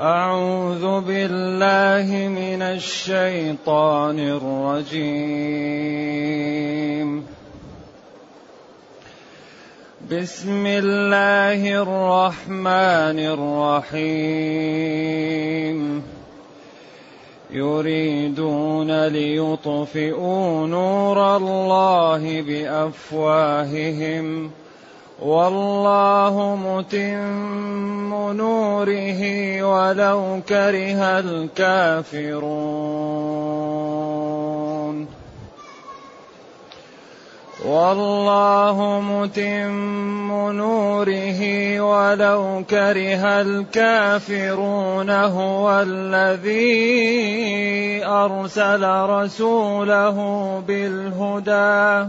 أعوذ بالله من الشيطان الرجيم. بسم الله الرحمن الرحيم. يريدون ليطفئوا نور الله بأفواههم. والله متم نوره ولو كره الكافرون. والله متم نوره ولو كره الكافرون هو الذي أرسل رسوله بالهدى.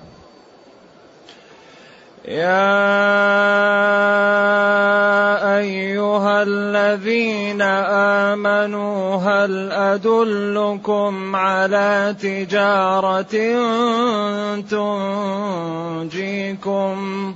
يا ايها الذين امنوا هل ادلكم على تجاره تنجيكم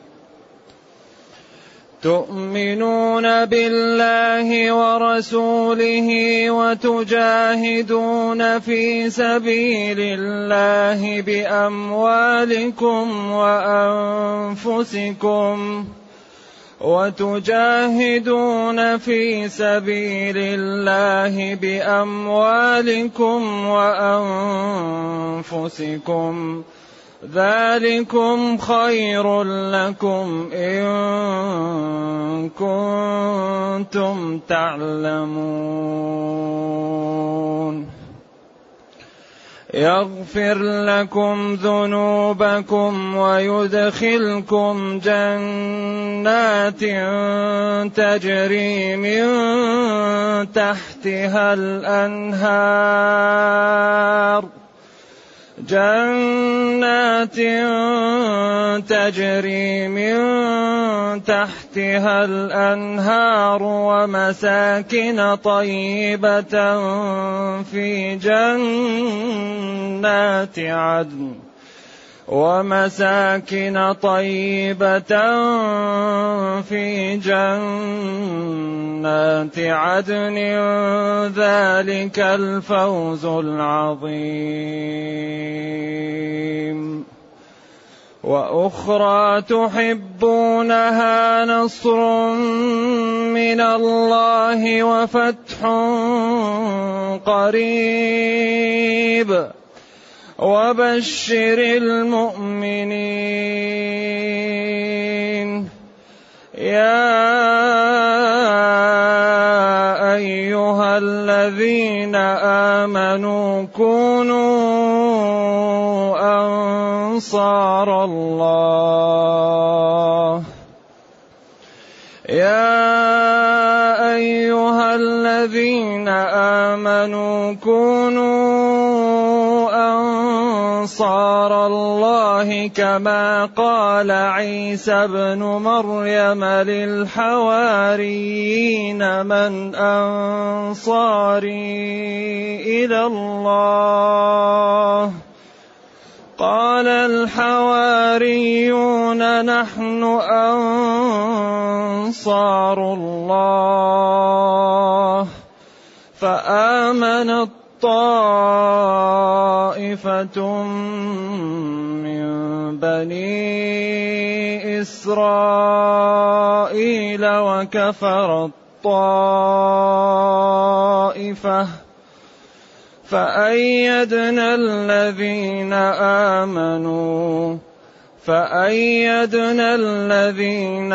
تؤمنون بالله ورسوله وتجاهدون في سبيل الله بأموالكم وأنفسكم وتجاهدون في سبيل الله بأموالكم وأنفسكم ذلكم خير لكم إن كنتم تعلمون. يغفر لكم ذنوبكم ويدخلكم جنات تجري من تحتها الأنهار. جنات تجري من تحتها الأنهار ومساكن طيبة في جنات عدن. ومساكن طيبة في جنات عدن. ذلك الفوز العظيم. وأخرى تحبونها نصر من الله وفتح قريب. وبشر المؤمنين. يا أيها الذين آمنوا كونوا أنصار الله. أنصار الله كما قال عيسى ابن مريم للحواريين من أنصاري إلى الله. قال الحواريون نحن أنصار الله. فامنت طائفة من بني إسرائيل وكفر الطائفة فأيدنا الذين آمنوا فأيدنا الذين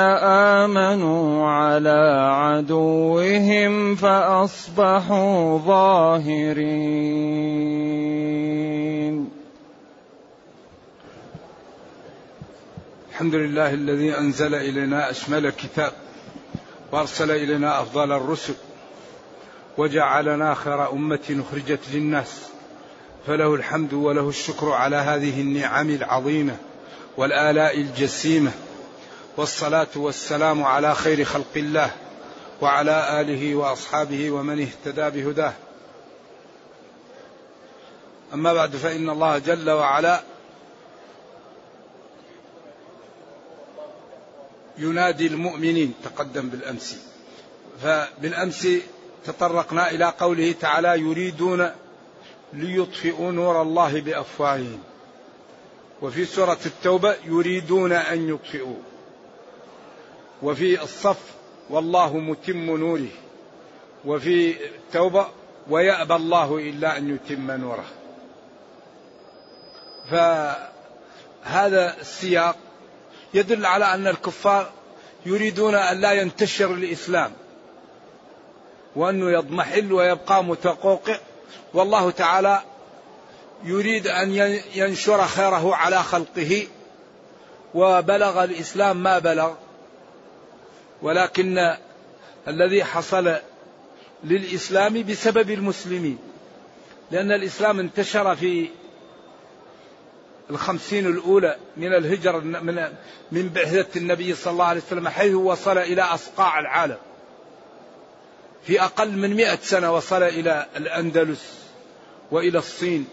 آمنوا على عدوهم فأصبحوا ظاهرين. الحمد لله الذي أنزل إلينا أشمل الكتاب وأرسل إلينا أفضل الرسل وجعلنا خير أمة أخرجت للناس. فله الحمد وله الشكر على هذه النعم العظيمة. والآلاء الجسيمة والصلاة والسلام على خير خلق الله وعلى آله وأصحابه ومن اهتدى بهداه. أما بعد فإن الله جل وعلا ينادي المؤمنين تقدم بالأمس. فبالأمس تطرقنا إلى قوله تعالى يريدون ليطفئوا نور الله بأفواههم. وفي سورة التوبة يريدون أن يطفئوا وفي الصف والله متم نوره. وفي التوبة ويأبى الله إلا أن يتم نوره. فهذا السياق يدل على أن الكفار يريدون أن لا ينتشر الإسلام. وأنه يضمحل ويبقى متقوقع. والله تعالى يريد أن ينشر خيره على خلقه وبلغ الإسلام ما بلغ. ولكن الذي حصل للإسلام بسبب المسلمين لأن الإسلام انتشر في الخمسين الأولى من الهجره من من بعثة النبي صلى الله عليه وسلم حيث وصل إلى أصقاع العالم. في أقل من مئة سنة وصل إلى الأندلس وإلى الصين.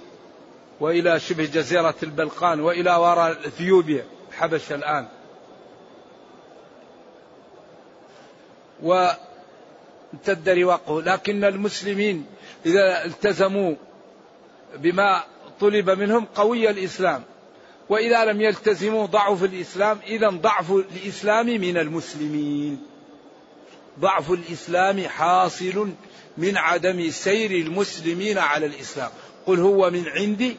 وإلى شبه جزيرة البلقان وإلى وراء إثيوبيا حبشة الآن. وامتد رواقه. لكن المسلمين إذا التزموا بما طلب منهم قوي الإسلام. وإذا لم يلتزموا ضعف الإسلام إذا ضعف الإسلام من المسلمين. ضعف الإسلام حاصل من عدم سير المسلمين على الإسلام. قل هو من عندي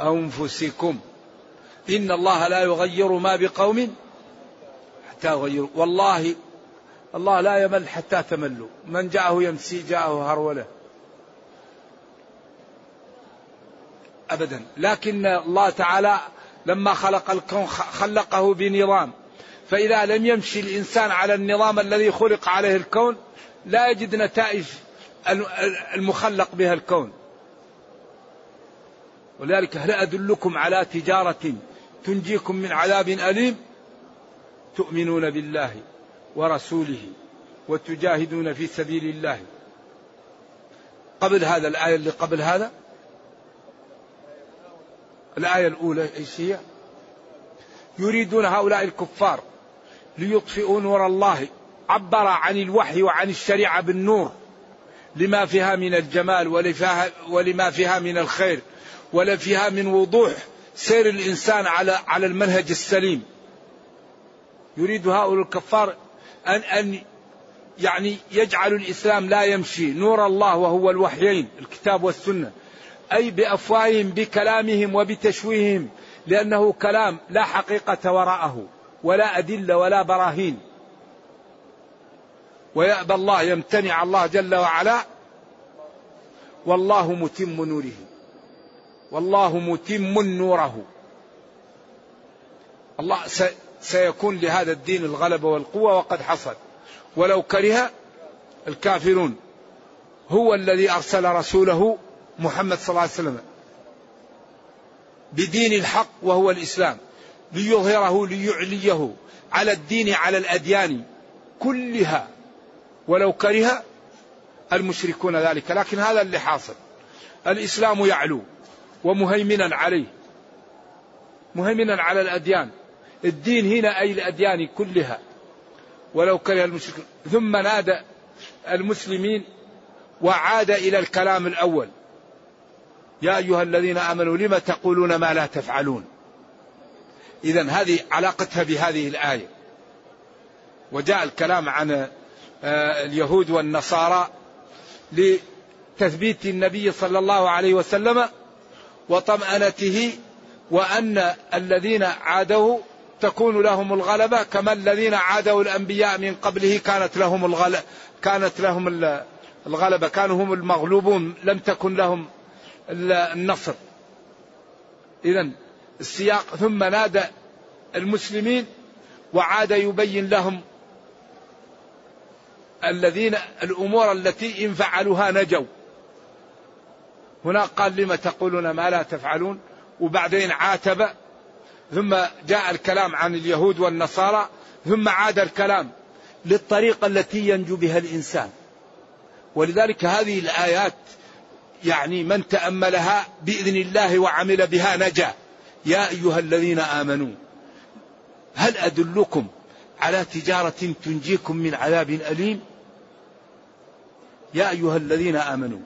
أنفسكم. إن الله لا يغير ما بقوم حتى يغيروا والله الله لا يمل حتى تملوا. من جاءه يمسي جاءه هرولة. أبدا. لكن الله تعالى لما خلق الكون خلقه بنظام. فإذا لم يمشي الإنسان على النظام الذي خلق عليه الكون لا يجد نتائج المخلق بها الكون. ولذلك هل أدلكم على تجارة تنجيكم من عذاب أليم؟ تؤمنون بالله ورسوله وتجاهدون في سبيل الله. قبل هذا الآية اللي قبل هذا؟ الآية الأولى إيش هي؟ يريدون هؤلاء الكفار ليطفئوا نور الله عبر عن الوحي وعن الشريعة بالنور لما فيها من الجمال ولما فيها من الخير. ولا فيها من وضوح سير الإنسان على على المنهج السليم. يريد هؤلاء الكفار أن أن يعني يجعل الإسلام لا يمشي. نور الله وهو الوحيين الكتاب والسنة. أي بأفواههم بكلامهم وبتشويههم لأنه كلام لا حقيقة وراءه ولا أدلة ولا براهين. ويأبى الله يمتنع الله جل وعلا. والله متم نوره. والله متم نوره. الله سيكون لهذا الدين الغلبة والقوة وقد حصل. ولو كره الكافرون. هو الذي أرسل رسوله محمد صلى الله عليه وسلم. بدين الحق وهو الإسلام. ليظهره ليعليه. على الدين على الأديان كلها. ولو كره المشركون ذلك. لكن هذا اللي حاصل. الإسلام يعلو. ومهيمنا عليه. مهيمنا على الأديان. الدين هنا أي الأديان كلها. ولو كره المشركون. ثم نادى المسلمين وعاد إلى الكلام الأول. يا أيها الذين آمنوا لم تقولون ما لا تفعلون؟ إذا هذه علاقتها بهذه الآية. وجاء الكلام عن آه، اليهود والنصارى لتثبيت النبي صلى الله عليه وسلم وطمأنته وأن الذين عادوا تكون لهم الغلبة كما الذين عادوا الأنبياء من قبله كانت لهم الغلبة كانت لهم الغلبة كانوا هم المغلوبون لم تكن لهم النصر. إذا السياق ثم نادى المسلمين وعاد يبين لهم الذين الأمور التي إن فعلوها نجوا. هنا قال لما تقولون ما لا تفعلون؟ وبعدين عاتب ثم جاء الكلام عن اليهود والنصارى ثم عاد الكلام للطريقة التي ينجو بها الإنسان. ولذلك هذه الآيات يعني من تأملها بإذن الله وعمل بها نجا. يا أيها الذين آمنوا هل أدلكم على تجارة تنجيكم من عذاب أليم؟ يا أيها الذين آمنوا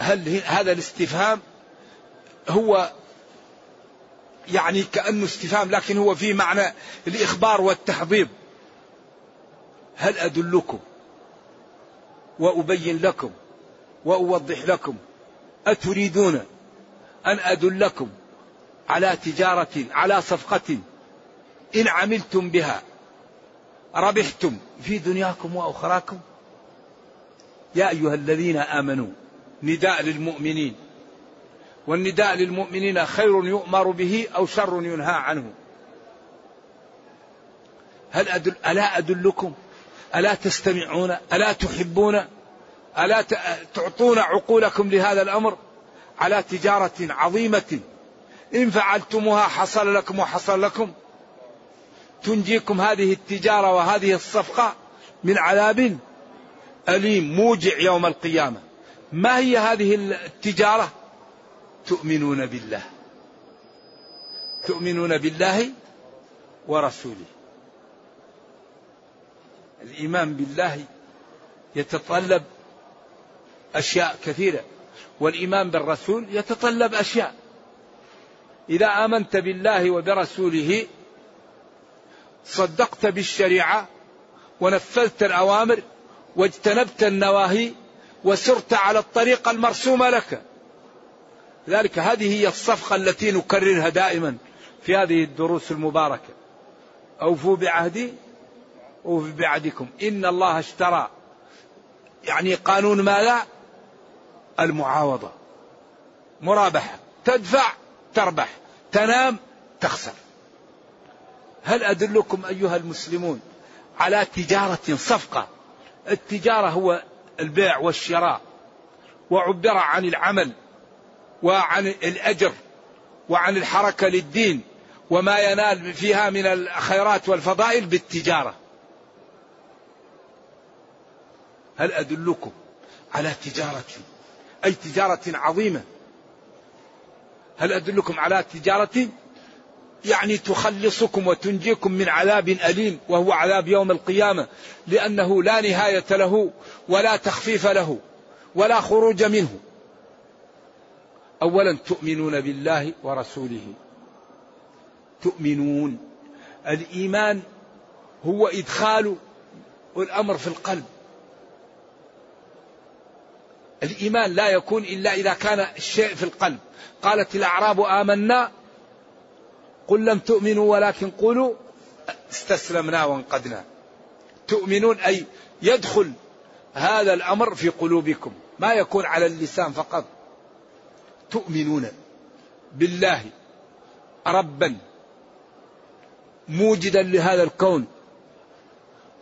هل هذا الاستفهام هو يعني كأنه استفهام لكن هو في معنى الإخبار والتحضيض هل أدلكم وأبين لكم وأوضح لكم أتريدون أن أدلكم على تجارة على صفقة إن عملتم بها ربحتم في دنياكم وأخراكم؟ يا أيها الذين آمنوا نداء للمؤمنين. والنداء للمؤمنين خير يؤمر به أو شر ينهى عنه. هل أدل ألا أدلكم؟ ألا تستمعون؟ ألا تحبون؟ ألا تعطون عقولكم لهذا الأمر؟ على تجارة عظيمة. إن فعلتموها حصل لكم وحصل لكم. تنجيكم هذه التجارة وهذه الصفقة من عذاب أليم موجع يوم القيامة. ما هي هذه التجارة؟ تؤمنون بالله. تؤمنون بالله ورسوله. الإيمان بالله يتطلب أشياء كثيرة والإيمان بالرسول يتطلب أشياء. إذا آمنت بالله وبرسوله صدقت بالشريعة ونفذت الأوامر واجتنبت النواهي وسرت على الطريقة المرسومة لك. ذلك هذه هي الصفقة التي نكررها دائما في هذه الدروس المباركة. أوفوا بعهدي أوفوا بعهدكم. إن الله اشترى. يعني قانون ماذا؟ المعاوضة. مرابحة. تدفع تربح. تنام تخسر. هل أدلكم أيها المسلمون على تجارة صفقة؟ التجارة هو البيع والشراء وعبر عن العمل وعن الأجر وعن الحركة للدين وما ينال فيها من الخيرات والفضائل بالتجارة. هل أدلكم على تجارة؟ أي تجارة عظيمة. هل أدلكم على تجارة يعني تخلصكم وتنجيكم من عذاب أليم وهو عذاب يوم القيامة لأنه لا نهاية له ولا تخفيف له ولا خروج منه. أولا تؤمنون بالله ورسوله. تؤمنون. الإيمان هو إدخال الأمر في القلب. الإيمان لا يكون إلا إذا كان الشيء في القلب. قالت الأعراب آمنا قل لم تؤمنوا ولكن قولوا استسلمنا وانقدنا تؤمنون أي يدخل هذا الأمر في قلوبكم. ما يكون على اللسان فقط. تؤمنون بالله ربا موجدا لهذا الكون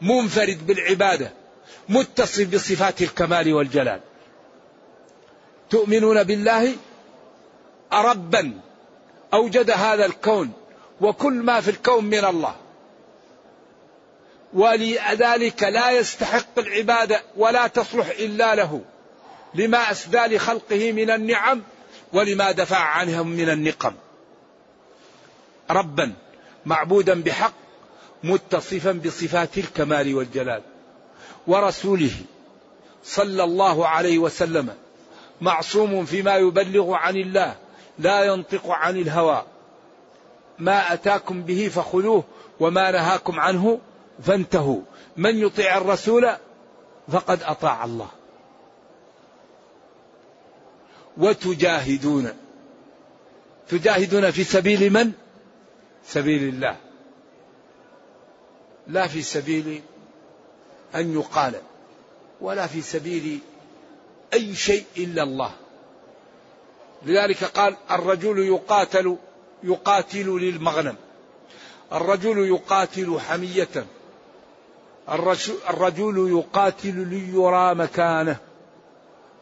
منفرد بالعبادة متصف بصفات الكمال والجلال. تؤمنون بالله ربا. أوجد هذا الكون وكل ما في الكون من الله. ولذلك لا يستحق العبادة ولا تصلح إلا له. لما أسدى لخلقه من النعم ولما دفع عنهم من النقم. ربا معبودا بحق متصفا بصفات الكمال والجلال. ورسوله صلى الله عليه وسلم معصوم فيما يبلغ عن الله لا ينطق عن الهوى. ما أتاكم به فخذوه وما نهاكم عنه فانتهوا. من يطيع الرسول فقد أطاع الله. وتجاهدون. تجاهدون في سبيل من؟ سبيل الله. لا في سبيل أن يقال ولا في سبيل أي شيء إلا الله. لذلك قال الرجل يقاتل يقاتل للمغنم. الرجل يقاتل حمية. الرجل يقاتل ليرى مكانه.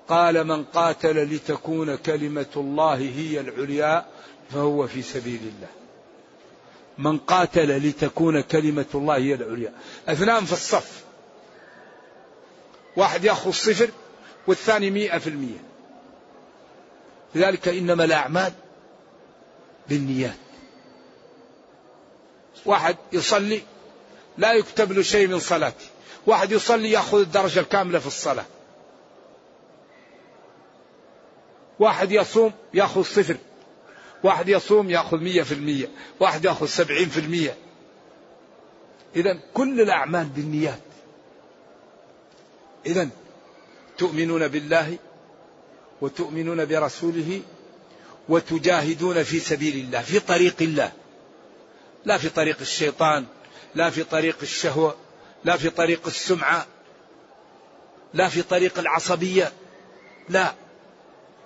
قال من قاتل لتكون كلمة الله هي العليا فهو في سبيل الله. من قاتل لتكون كلمة الله هي العليا. اثنان في الصف. واحد يأخذ صفر والثاني مئة في المئة. لذلك إنما الأعمال بالنيات. واحد يصلي لا يكتب له شيء من صلاته. واحد يصلي يأخذ الدرجة الكاملة في الصلاة. واحد يصوم يأخذ صفر. واحد يصوم يأخذ مية في المية. واحد يأخذ سبعين في المية. إذا كل الأعمال بالنيات. إذا تؤمنون بالله وتؤمنون برسوله وتجاهدون في سبيل الله في طريق الله. لا في طريق الشيطان لا في طريق الشهوة لا في طريق السمعة لا في طريق العصبية لا.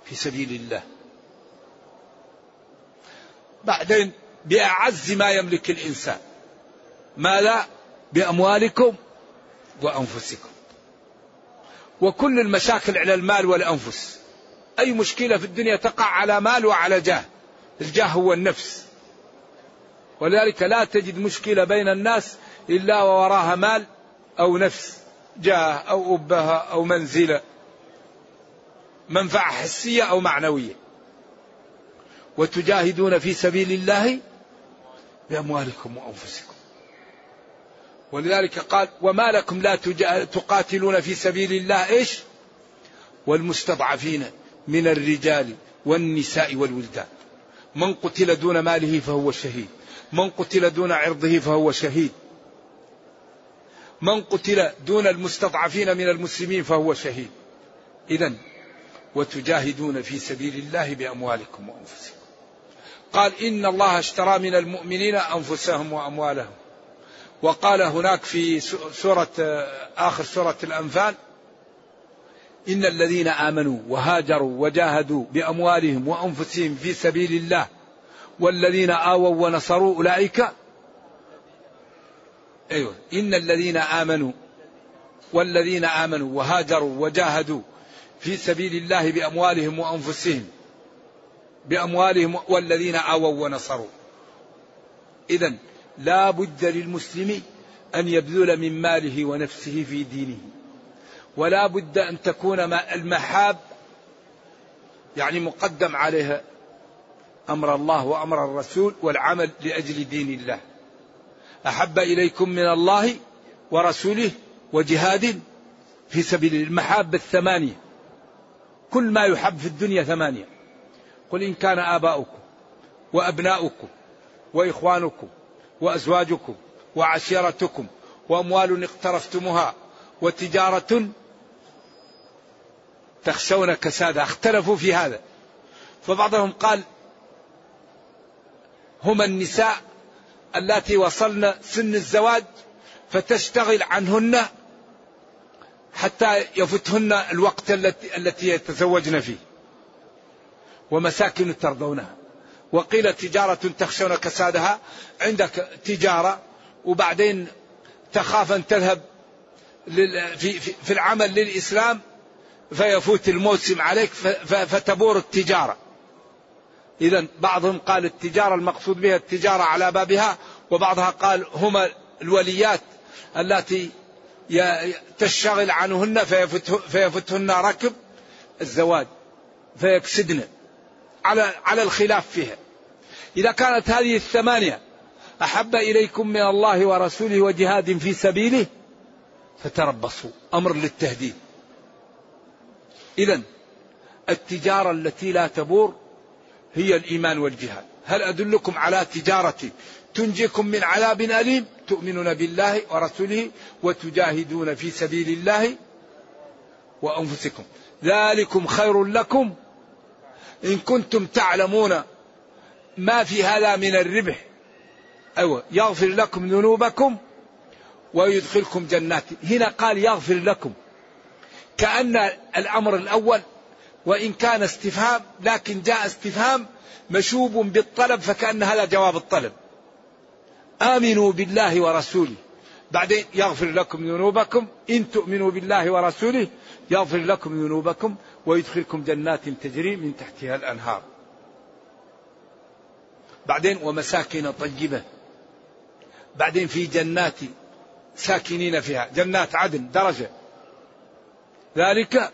في سبيل الله. بعدين بأعز ما يملك الإنسان. ما لا بأموالكم وأنفسكم. وكل المشاكل على المال والأنفس. أي مشكلة في الدنيا تقع على مال وعلى جاه. الجاه هو النفس. ولذلك لا تجد مشكلة بين الناس إلا ووراها مال أو نفس جاه أو أبهة أو منزلة منفعة حسية أو معنوية. وتجاهدون في سبيل الله بأموالكم وأنفسكم. ولذلك قال وما لكم لا تقاتلون في سبيل الله إيش؟ والمستضعفين. من الرجال والنساء والولدان. من قتل دون ماله فهو شهيد. من قتل دون عرضه فهو شهيد. من قتل دون المستضعفين من المسلمين فهو شهيد. إذا وتجاهدون في سبيل الله بأموالكم وأنفسكم. قال إن الله اشترى من المؤمنين أنفسهم وأموالهم. وقال هناك في سورة آخر سورة الأنفال إن الذين آمنوا وهاجروا وجاهدوا بأموالهم وأنفسهم في سبيل الله والذين آووا ونصروا أولئك أيوة إن الذين آمنوا والذين آمنوا وهاجروا وجاهدوا في سبيل الله بأموالهم وأنفسهم بأموالهم والذين آووا ونصروا. إذا لا بد للمسلم أن يبذل من ماله ونفسه في دينه. ولا بد أن تكون المحاب يعني مقدم عليها أمر الله وأمر الرسول والعمل لأجل دين الله. أحب إليكم من الله ورسوله وجهاد في سبيل المحاب الثمانية. كل ما يحب في الدنيا ثمانية. قل إن كان آباؤكم وأبناؤكم وإخوانكم وأزواجكم وعشيرتكم وأموال اقترفتموها وتجارة تخشون كسادها اختلفوا في هذا. فبعضهم قال هما النساء اللاتي وصلن سن الزواج فتشتغل عنهن حتى يفتهن الوقت التي يتزوجن فيه. ومساكن ترضونها. وقيل تجارة تخشون كسادها عندك تجارة وبعدين تخاف أن تذهب في, في العمل للإسلام فيفوت الموسم عليك فتبور التجارة إذا بعضهم قال التجارة المقصود بها التجارة على بابها وبعضها قال هما الوليات التي تشتغل عنهن فيفتهن ركب الزواج فيكسدن على على الخلاف فيها. إذا كانت هذه الثمانية أحب إليكم من الله ورسوله وجهاد في سبيله فتربصوا أمر للتهديد. إذا التجارة التي لا تبور هي الإيمان والجهاد. هل أدلكم على تجارة تنجيكم من عذاب أليم؟ تؤمنون بالله ورسوله وتجاهدون في سبيل الله وأنفسكم. ذلكم خير لكم إن كنتم تعلمون ما في هذا من الربح. أيوة يغفر لكم ذنوبكم ويدخلكم جنات. هنا قال يغفر لكم. كأن الأمر الأول وإن كان استفهام لكن جاء استفهام مشوب بالطلب فكأن هذا جواب الطلب. آمنوا بالله ورسوله. بعدين يغفر لكم ذنوبكم. إن تؤمنوا بالله ورسوله يغفر لكم ذنوبكم ويدخلكم جنات تجري من تحتها الأنهار. بعدين ومساكن طيبة. بعدين في جنات ساكنين فيها. جنات عدن درجة. ذلك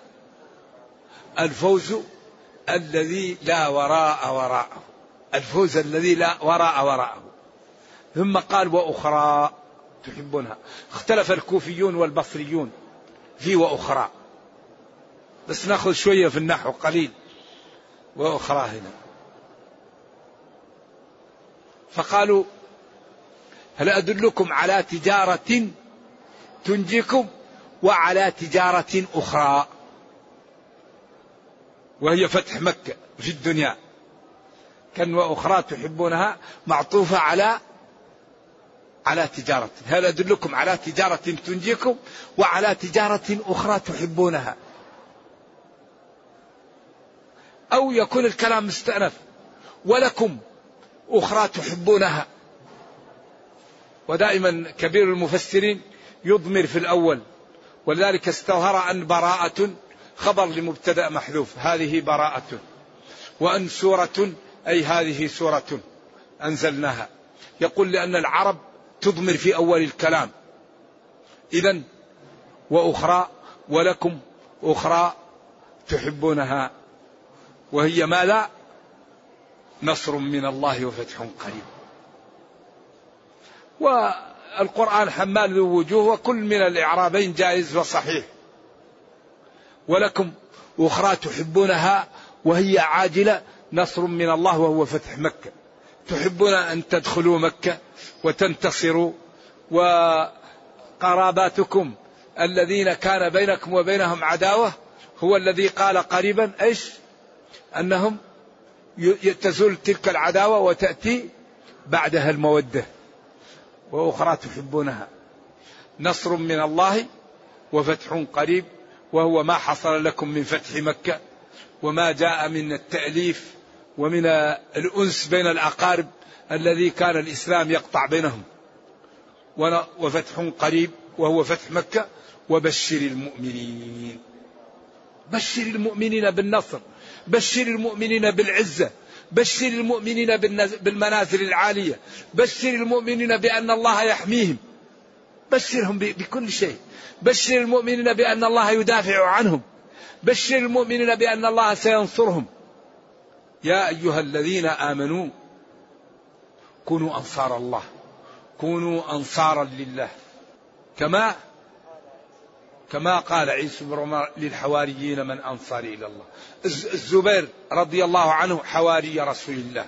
الفوز الذي لا وراء وراءه. الفوز الذي لا وراء وراءه. ثم قال وأخرى تحبونها. اختلف الكوفيون والبصريون في وأخرى. بس ناخذ شوية في النحو قليل. وأخرى هنا. فقالوا هل أدلكم على تجارة تنجيكم؟ وعلى تجارة أخرى. وهي فتح مكة في الدنيا. كان وأخرى تحبونها معطوفة على على تجارة. هل أدلكم على تجارة تنجيكم وعلى تجارة أخرى تحبونها. أو يكون الكلام مستأنف. ولكم أخرى تحبونها. ودائما كبير المفسرين يضمر في الأول ولذلك استظهر أن براءة خبر لمبتدأ محذوف. هذه براءة وأن سورة أي هذه سورة أنزلناها. يقول لأن العرب تضمر في أول الكلام. إذا وأخرى ولكم أخرى تحبونها وهي ماذا نصر من الله وفتح قريب. والقرآن حمال ذو وجوه وكل من الإعرابين جائز وصحيح. ولكم أخرى تحبونها وهي عاجلة نصر من الله وهو فتح مكة. تحبون أن تدخلوا مكة وتنتصروا وقراباتكم الذين كان بينكم وبينهم عداوة هو الذي قال قريبا إيش؟ أنهم تزول تلك العداوة وتأتي بعدها المودة. وأخرى تحبونها. نصر من الله وفتح قريب وهو ما حصل لكم من فتح مكة وما جاء من التأليف ومن الأنس بين الأقارب الذي كان الإسلام يقطع بينهم. وفتح قريب وهو فتح مكة وبشر المؤمنين. بشر المؤمنين بالنصر بشر المؤمنين بالعزة بشر المؤمنين بالمنازل العالية. بشر المؤمنين بأن الله يحميهم. بشرهم بكل شيء. بشر المؤمنين بأن الله يدافع عنهم. بشر المؤمنين بأن الله سينصرهم. يا أيها الذين آمنوا كونوا أنصار الله. كونوا أنصارا لله. كما كما قال عيسى بن عمر للحواريين من أنصاري إلى الله. الزبير رضي الله عنه حواري رسول الله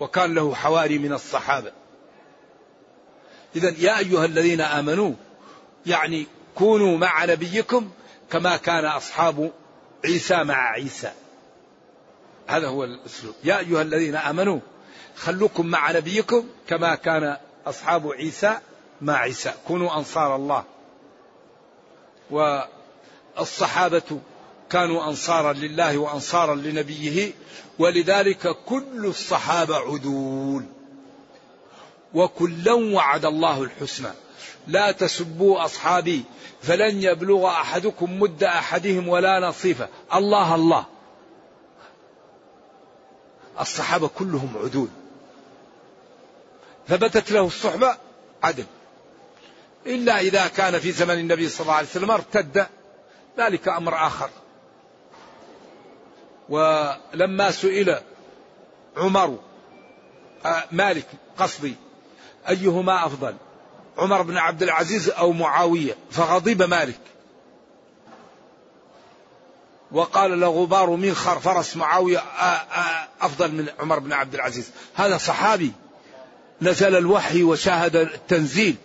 وكان له حواري من الصحابة. إذا يا أيها الذين آمنوا يعني كونوا مع نبيكم كما كان أصحاب عيسى مع عيسى. هذا هو الأسلوب. يا أيها الذين آمنوا خلوكم مع نبيكم كما كان أصحاب عيسى مع عيسى. كونوا أنصار الله. والصحابة كانوا أنصارا لله وأنصارا لنبيه ولذلك كل الصحابة عدول. وكلا وعد الله الحسنى. لا تسبوا أصحابي فلن يبلغ أحدكم مد أحدهم ولا نصيفة. الله الله. الصحابة كلهم عدول. ثبتت له الصحبة عدل. إلا إذا كان في زمن النبي صلى الله عليه وسلم ارتد. ذلك أمر آخر. ولما سئل عمر آه، مالك قصدي أيهما أفضل عمر بن عبد العزيز أو معاوية؟ فغضب مالك. وقال له غبار منخر فرس معاوية آه، آه، أفضل من عمر بن عبد العزيز. هذا صحابي. نزل الوحي وشاهد التنزيل.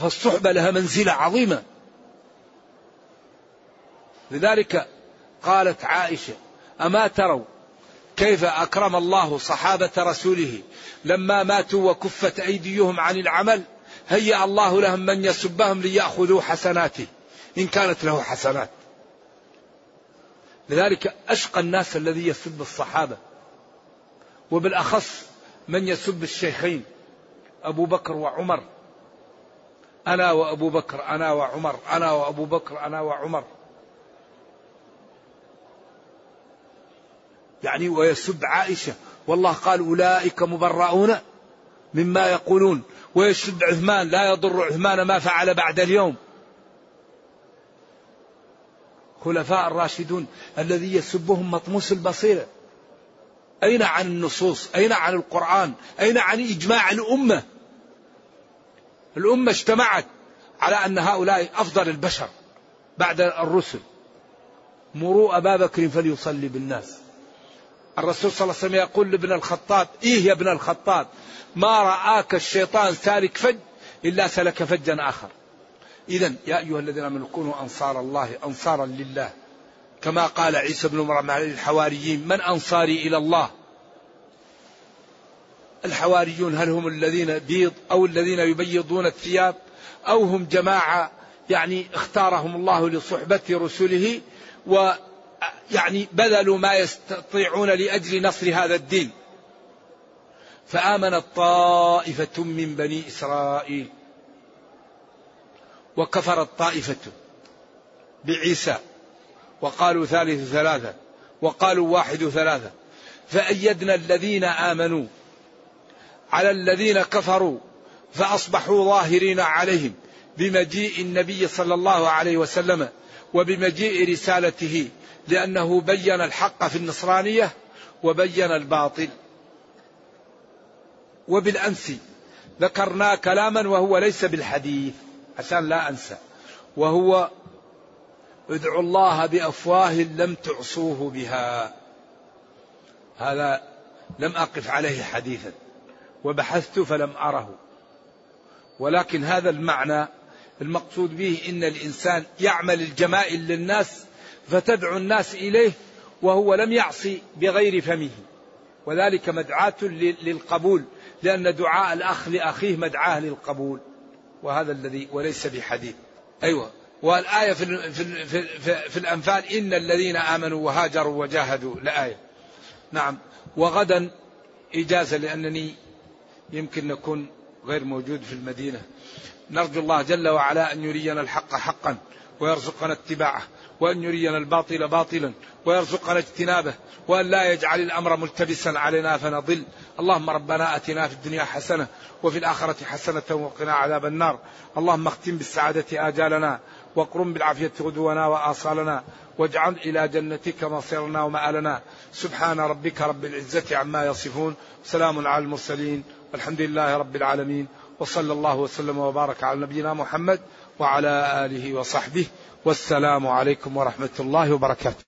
فالصحبة لها منزلة عظيمة. لذلك قالت عائشة أما تروا كيف أكرم الله صحابة رسوله؟ لما ماتوا وكفت أيديهم عن العمل هيأ الله لهم من يسبهم ليأخذوا حسناته إن كانت له حسنات. لذلك أشقى الناس الذي يسب الصحابة. وبالأخص من يسب الشيخين أبو بكر وعمر. أنا وأبو بكر أنا وعمر أنا وأبو بكر أنا وعمر. يعني ويسب عائشة والله قال أولئك مبرؤون مما يقولون. ويسب عثمان لا يضر عثمان ما فعل بعد اليوم. خلفاء الراشدون الذي يسبهم مطموس البصيرة. أين عن النصوص؟ أين عن القرآن؟ أين عن إجماع الأمة؟ الأمة اجتمعت على أن هؤلاء أفضل البشر بعد الرسل. مروا أبا بكر فليصلي بالناس. الرسول صلى الله عليه وسلم يقول لابن الخطاب إيه يا ابن الخطاب؟ ما رآك الشيطان سالك فج إلا سلك فجا آخر. إذا يا أيها الذين آمنوا كونوا أنصار الله أنصارا لله. كما قال عيسى بن مريم للحواريين من أنصاري إلى الله؟ الحواريون هل هم الذين بيض أو الذين يبيضون الثياب أو هم جماعة يعني اختارهم الله لصحبة رسله ويعني بذلوا ما يستطيعون لأجل نصر هذا الدين. فآمنت طائفة من بني إسرائيل. وكفرت طائفة بعيسى. وقالوا ثالث ثلاثة. وقالوا واحد ثلاثة. فأيدنا الذين آمنوا. على الذين كفروا فأصبحوا ظاهرين عليهم بمجيء النبي صلى الله عليه وسلم وبمجيء رسالته لأنه بين الحق في النصرانية وبين الباطل. وبالأمس ذكرنا كلاما وهو ليس بالحديث عشان لا أنسى وهو ادعوا الله بأفواه لم تعصوه بها. هذا لم أقف عليه حديثا. وبحثت فلم أره. ولكن هذا المعنى المقصود به إن الإنسان يعمل الجمائل للناس فتدعو الناس إليه وهو لم يعصي بغير فمه. وذلك مدعاة للقبول لأن دعاء الأخ لأخيه مدعاة للقبول. وهذا الذي وليس بحديث. أيوة. والآية في, في, في, في, في الأنفال إن الذين آمنوا وهاجروا وجاهدوا لآية. نعم. وغدا إجازة لأنني يمكن نكون غير موجود في المدينة. نرجو الله جل وعلا أن يرينا الحق حقا ويرزقنا اتباعه وأن يرينا الباطل باطلا ويرزقنا اجتنابه وأن لا يجعل الأمر ملتبسا علينا فنضل. اللهم ربنا أتنا في الدنيا حسنة وفي الآخرة حسنة وقنا عذاب النار. اللهم اختم بالسعادة آجالنا واقرم بالعافية غدونا وآصالنا واجعل إلى جنتك مصيرنا ومآلنا. سبحان ربك رب العزة عما يصفون. سلام على المرسلين. والحمد لله رب العالمين وصلى الله وسلم وبارك على نبينا محمد وعلى آله وصحبه والسلام عليكم ورحمة الله وبركاته.